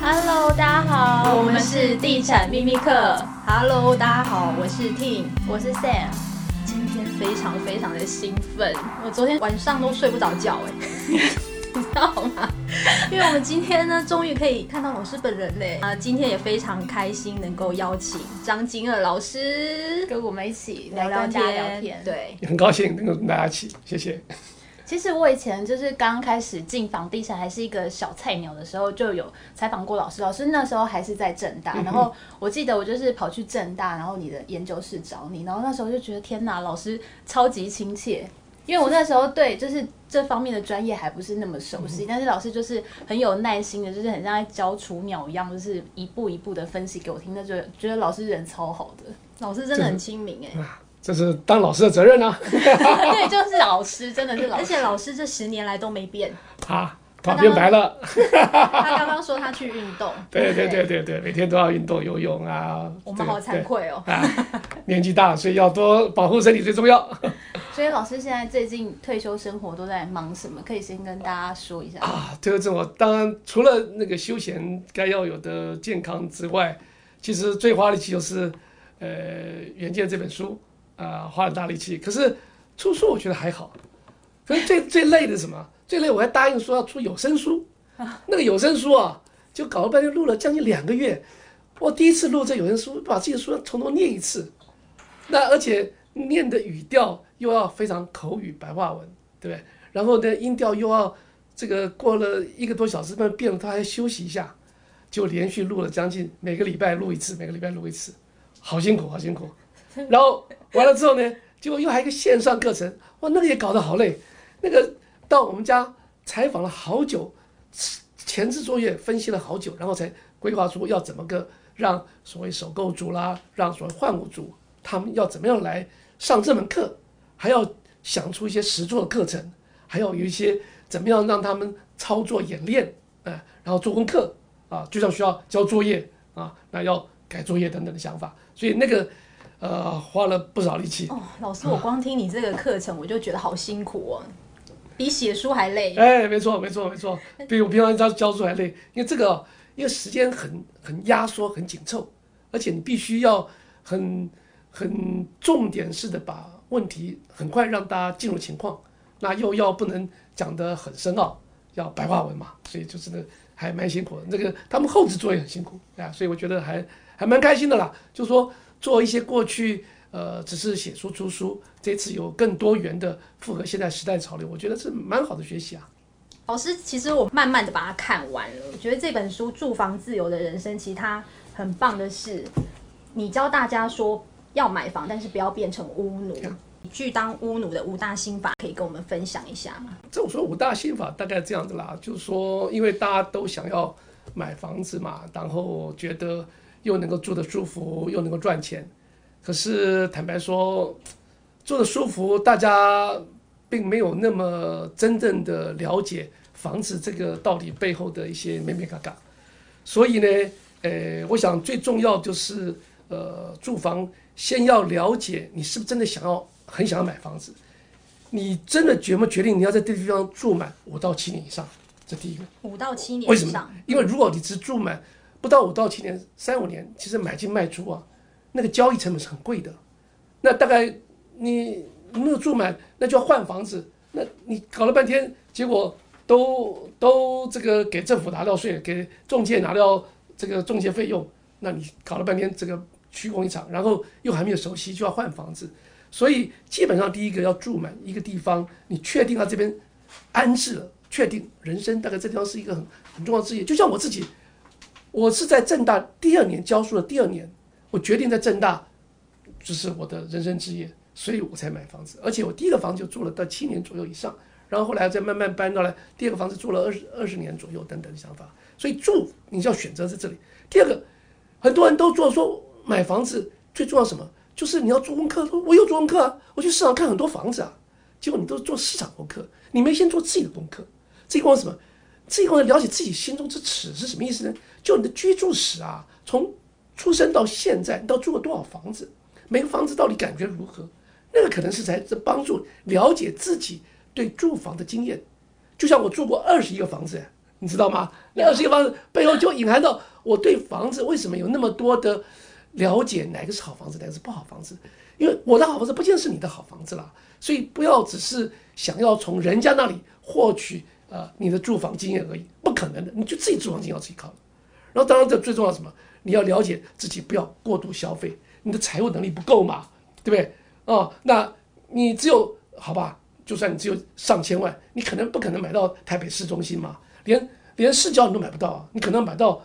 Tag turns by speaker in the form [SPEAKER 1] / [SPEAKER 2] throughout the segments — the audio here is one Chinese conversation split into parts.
[SPEAKER 1] Hello，大家好，我们是地产秘密客。
[SPEAKER 2] Hello，大家好，我是 Ting，
[SPEAKER 1] 我是 Sam。
[SPEAKER 2] 今天非常非常的兴奋，我昨天晚上都睡不着觉哎，你知道吗？因为我们今天呢，终于可以看到老师本人嘞啊！今天也非常开心能够邀请张金二老师
[SPEAKER 1] 跟我们一起聊聊天，聊天
[SPEAKER 2] 对，
[SPEAKER 3] 很高兴能够跟大家一起，谢谢。
[SPEAKER 1] 其实我以前就是刚开始进房地产，还是一个小菜鸟的时候，就有采访过老师。老师那时候还是在正大，然后我记得我就是跑去正大，然后你的研究室找你，然后那时候就觉得天哪，老师超级亲切，因为我那时候对就是这方面的专业还不是那么熟悉，但是老师就是很有耐心的，就是很像在教雏鸟一样，就是一步一步的分析给我听，那就觉得老师人超好的，老师真的很亲民哎。
[SPEAKER 3] 这是当老师的责任啊！
[SPEAKER 1] 对，就是老师，真的是老师，而且老师这十年来都没变。
[SPEAKER 3] 啊，头发变白了。
[SPEAKER 1] 他刚刚说他去运动。
[SPEAKER 3] 对对对对对，每天都要运动游泳啊。
[SPEAKER 1] 我们好惭愧哦。
[SPEAKER 3] 啊，年纪大，所以要多保护身体最重要。
[SPEAKER 1] 所以老师现在最近退休生活都在忙什么？可以先跟大家说一下。
[SPEAKER 3] 啊，退休生活当然除了那个休闲该要有的健康之外，其实最花力气就是呃《远见》这本书。啊、呃，花了大力气，可是出书我觉得还好，可是最最累的是什么？最累我还答应说要出有声书，那个有声书啊，就搞了半天录了将近两个月。我第一次录这有声书，把这些书从头念一次，那而且念的语调又要非常口语白话文，对不对？然后呢，音调又要这个过了一个多小时，慢变了，他还休息一下，就连续录了将近每个礼拜录一次，每个礼拜录一次，好辛苦，好辛苦。然后完了之后呢，结果又还有一个线上课程，哇，那个也搞得好累。那个到我们家采访了好久，前置作业分析了好久，然后才规划出要怎么个让所谓首购族啦，让所谓换物族他们要怎么样来上这门课，还要想出一些实作的课程，还要有一些怎么样让他们操作演练，哎，然后做功课啊，就像需要交作业啊，那要改作业等等的想法，所以那个。呃，花了不少力气
[SPEAKER 1] 哦。老师，我光听你这个课程，我就觉得好辛苦哦，比写书还累。
[SPEAKER 3] 哎，没错，没错，没错，比我平常教教书还累。因为这个，因为时间很很压缩，很紧凑，而且你必须要很很重点式的把问题很快让大家进入情况，那又要不能讲得很深奥，要白话文嘛，所以就是呢，还蛮辛苦的。那个他们后置作业很辛苦啊，所以我觉得还还蛮开心的啦，就是说。做一些过去呃只是写书出书，这次有更多元的符合现在时代潮流，我觉得是蛮好的学习啊。
[SPEAKER 1] 老师，其实我慢慢的把它看完了，我觉得这本书《住房自由的人生》其实它很棒的是，你教大家说要买房，但是不要变成屋奴。去当屋奴的五大心法，可以跟我们分享一下吗？
[SPEAKER 3] 这我说五大心法大概这样子啦，就是说，因为大家都想要买房子嘛，然后觉得。又能够住得舒服，又能够赚钱，可是坦白说，住得舒服，大家并没有那么真正的了解房子这个道理背后的一些美美嘎嘎。所以呢，呃，我想最重要就是，呃，住房先要了解你是不是真的想要，很想要买房子，你真的决不决定你要在这个地方住满五到七年以上，这第一个。
[SPEAKER 1] 五到七年以上。为什么？
[SPEAKER 3] 因为如果你只住满。不到五到七年，三五年，其实买进卖出啊，那个交易成本是很贵的。那大概你没有住满，那就要换房子。那你搞了半天，结果都 都这个给政府拿到税，给中介拿到这个中介费用。那你搞了半天，这个虚空一场，然后又还没有熟悉，就要换房子。所以基本上第一个要住满一个地方，你确定他这边安置了，确定人生大概这地方是一个很很重要的事业。就像我自己。我是在政大第二年教书的第二年，我决定在政大，就是我的人生志业，所以我才买房子。而且我第一个房子就住了到七年左右以上，然后后来再慢慢搬到了第二个房子住了二十二十年左右等等的想法。所以住你就要选择在这里。第二个，很多人都做说买房子最重要什么，就是你要做功课。我有做功课啊，我去市场看很多房子啊，结果你都做市场功课，你没先做自己的功课。自己功课什么？自己功课了解自己心中之尺是什么意思呢？就你的居住史啊，从出生到现在，你都住过多少房子？每个房子到底感觉如何？那个可能是才是帮助了解自己对住房的经验。就像我住过二十一个房子，你知道吗？那二十一个房子背后就隐含到我对房子为什么有那么多的了解，哪个是好房子，哪个是不好房子？因为我的好房子不见得是你的好房子了，所以不要只是想要从人家那里获取呃你的住房经验而已，不可能的，你就自己住房经验要自己靠。然后当然这最重要是什么？你要了解自己，不要过度消费，你的财务能力不够嘛，对不对？哦，那你只有好吧，就算你只有上千万，你可能不可能买到台北市中心嘛，连连市郊你都买不到啊，你可能买到。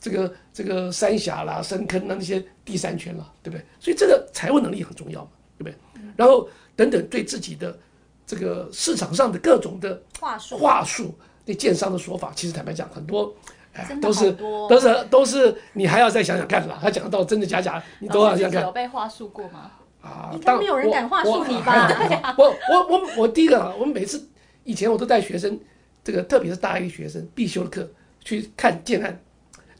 [SPEAKER 3] 这个这个三峡啦、深坑啦那些第三圈啦，对不对？所以这个财务能力很重要嘛，对不对？然后等等，对自己的这个市场上的各种的话术，话术对建商的说法，其实坦白讲，很多哎都是都是都是你还要再想想看啦。他讲到真的假假，你都要想想看。
[SPEAKER 1] 有被话术过吗？
[SPEAKER 2] 啊，应该没有人敢话术你吧？
[SPEAKER 3] 我我我我第一个啊，我们每次以前我都带学生，这个特别是大一学生必修的课去看建案。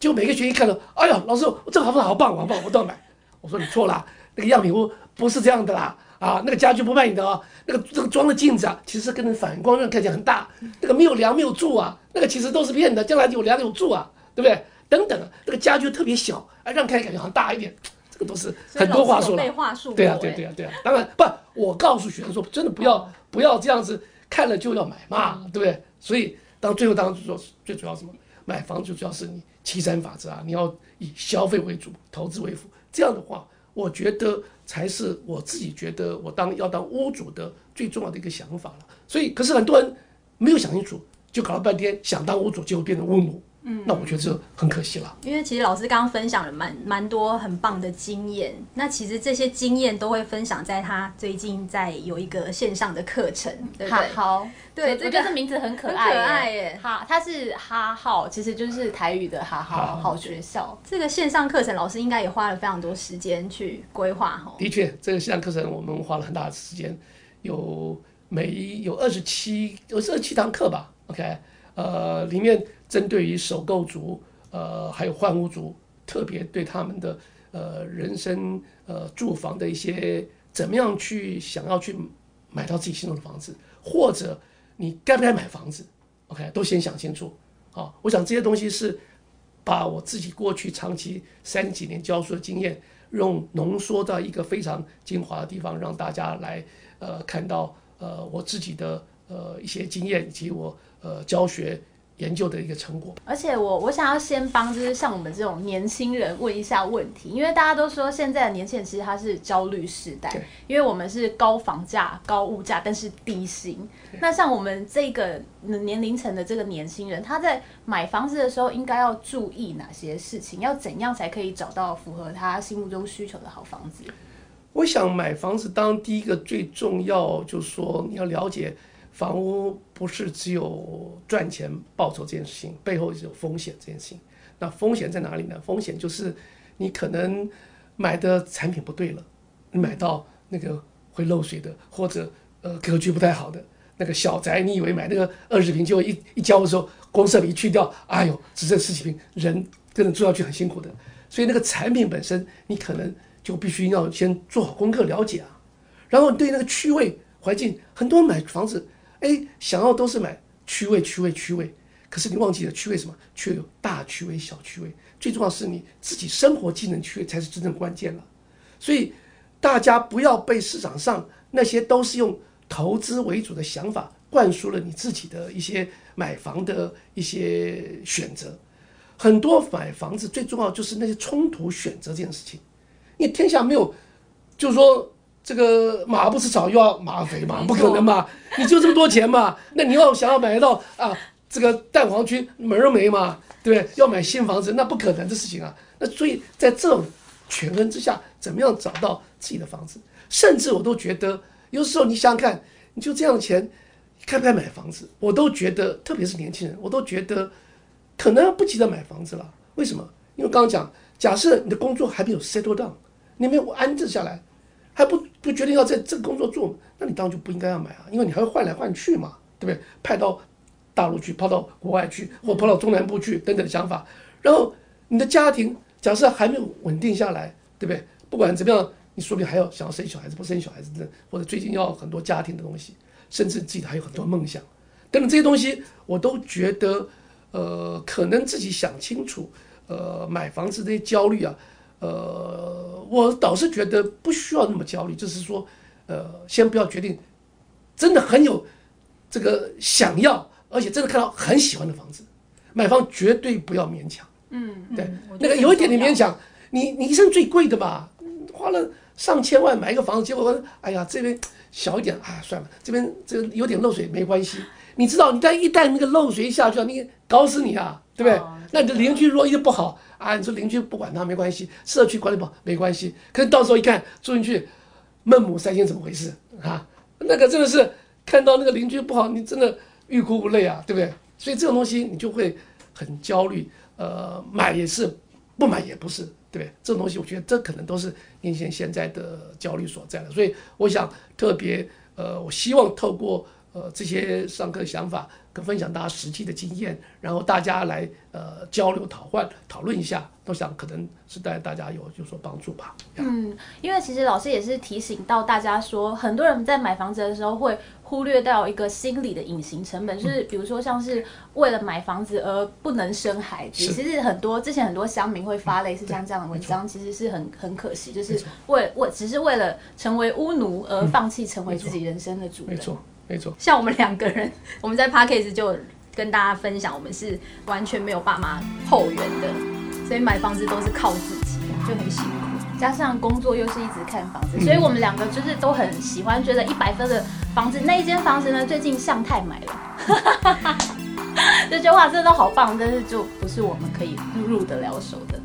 [SPEAKER 3] 就每个学期看到，哎呀，老师，这个好不好？好棒，好棒，我都要买。我说你错了，那个样品屋不是这样的啦，啊，那个家具不卖你的哦，那个这个装的镜子啊，其实跟那反光让看起来很大，那个没有梁没有柱啊，那个其实都是骗的，将来有梁有柱啊，对不对？等等，那个家具特别小，啊，让看起来感觉好像大一点，这个都是很多话术了。
[SPEAKER 2] 话术
[SPEAKER 3] 对啊，对对啊，对啊。当然不，我告诉学生说，真的不要不要这样子看了就要买嘛，对不对？所以当最后当说最主要什么？买房最主要是你七三法则啊，你要以消费为主，投资为辅。这样的话，我觉得才是我自己觉得我当要当屋主的最重要的一个想法了。所以，可是很多人没有想清楚，就搞了半天想当屋主，结果变成屋奴。嗯，那我觉得这很可惜了。
[SPEAKER 2] 因为其实老师刚刚分享了蛮蛮多很棒的经验，那其实这些经验都会分享在他最近在有一个线上的课程，对不对？
[SPEAKER 1] 好，对，这个这名字很可爱，
[SPEAKER 2] 可爱耶。
[SPEAKER 1] 哈，它是哈号，其实就是台语的哈号好学校。
[SPEAKER 2] 这个线上课程老师应该也花了非常多时间去规划哈。
[SPEAKER 3] 的确，这个线上课程我们花了很大的时间，有每一有二十七有二十七堂课吧，OK，呃，里面。针对于首购族，呃，还有换屋族，特别对他们的呃人生呃住房的一些怎么样去想要去买到自己心中的房子，或者你该不该买房子，OK，都先想清楚。好，我想这些东西是把我自己过去长期三几年教书的经验，用浓缩到一个非常精华的地方，让大家来呃看到呃我自己的呃一些经验以及我呃教学。研究的一个成果，
[SPEAKER 1] 而且我我想要先帮，就是像我们这种年轻人问一下问题，因为大家都说现在的年轻人其实他是焦虑时代，因为我们是高房价、高物价，但是低薪。那像我们这个年龄层的这个年轻人，他在买房子的时候应该要注意哪些事情？要怎样才可以找到符合他心目中需求的好房子？
[SPEAKER 3] 我想买房子，当第一个最重要就是说你要了解。房屋不是只有赚钱报酬这件事情，背后是有风险这件事情。那风险在哪里呢？风险就是你可能买的产品不对了，你买到那个会漏水的，或者呃格局不太好的那个小宅，你以为买那个二十平，结果一一交的时候，公设比一去掉，哎呦，只剩十几平，人真的住上去很辛苦的。所以那个产品本身，你可能就必须要先做好功课了解啊。然后对那个区位环境，很多人买房子。哎，想要都是买区位、区位、区位，可是你忘记了区位什么？区有大区位、小区位，最重要是你自己生活技能区位才是真正关键了。所以大家不要被市场上那些都是用投资为主的想法灌输了你自己的一些买房的一些选择。很多买房子最重要就是那些冲突选择这件事情，因为天下没有，就是说。这个马不吃草又要马肥嘛，不可能嘛！你就这么多钱嘛，那你要想要买到啊，这个蛋黄区门儿没嘛，对不对？要买新房子那不可能的事情啊。那所以在这种权衡之下，怎么样找到自己的房子？甚至我都觉得，有时候你想想看，你就这样的钱，该不该买房子？我都觉得，特别是年轻人，我都觉得可能不急着买房子了。为什么？因为刚刚讲，假设你的工作还没有 settle down，你没有安置下来。还不不决定要在这个工作做，那你当然就不应该要买啊，因为你还会换来换去嘛，对不对？派到大陆去，抛到国外去，或抛到中南部去等等的想法。然后你的家庭假设还没有稳定下来，对不对？不管怎么样，你说不定还要想要生小孩子，不生小孩子的，或者最近要很多家庭的东西，甚至自己还有很多梦想。等等这些东西，我都觉得，呃，可能自己想清楚，呃，买房子这些焦虑啊，呃，我倒是觉得不需要那么焦虑，就是说，呃，先不要决定，真的很有这个想要，而且真的看到很喜欢的房子，买房绝对不要勉强。
[SPEAKER 1] 嗯，
[SPEAKER 3] 对，那个有一点点勉强，你你一生最贵的吧，花了上千万买一个房子，结果哎呀这边小一点啊，算了，这边这个有点漏水没关系。你知道，你但一旦那个漏水下去，你搞死你啊，对不对？哦、那你的邻居如果一直不好啊，你说邻居不管他没关系，社区管理不好没关系，可是到时候一看住进去，孟母三迁怎么回事啊？那个真的是看到那个邻居不好，你真的欲哭无泪啊，对不对？所以这种东西你就会很焦虑。呃，买也是，不买也不是，对不对？这种东西，我觉得这可能都是年轻人现在的焦虑所在了。所以，我想特别，呃，我希望透过呃这些上课想法跟分享大家实际的经验，然后大家来呃交流讨论讨论一下，都想可能是带大家有有所帮助吧。
[SPEAKER 1] 嗯，因为其实老师也是提醒到大家说，很多人在买房子的时候会。忽略掉一个心理的隐形成本，就是比如说像是为了买房子而不能生孩子。其实很多之前很多乡民会发类似像这样的文章，其实是很很可惜，就是为为只是为了成为屋奴而放弃成为自己人生的主人。
[SPEAKER 3] 没错，没错。
[SPEAKER 2] 像我们两个人，我们在 Parkes 就跟大家分享，我们是完全没有爸妈后援的，所以买房子都是靠自己，就很辛苦。加上工作又是一直看房子，所以我们两个就是都很喜欢，觉得一百分的房子。那一间房子呢，最近向太买了，这句话真的都好棒，但是就不是我们可以入得了手的。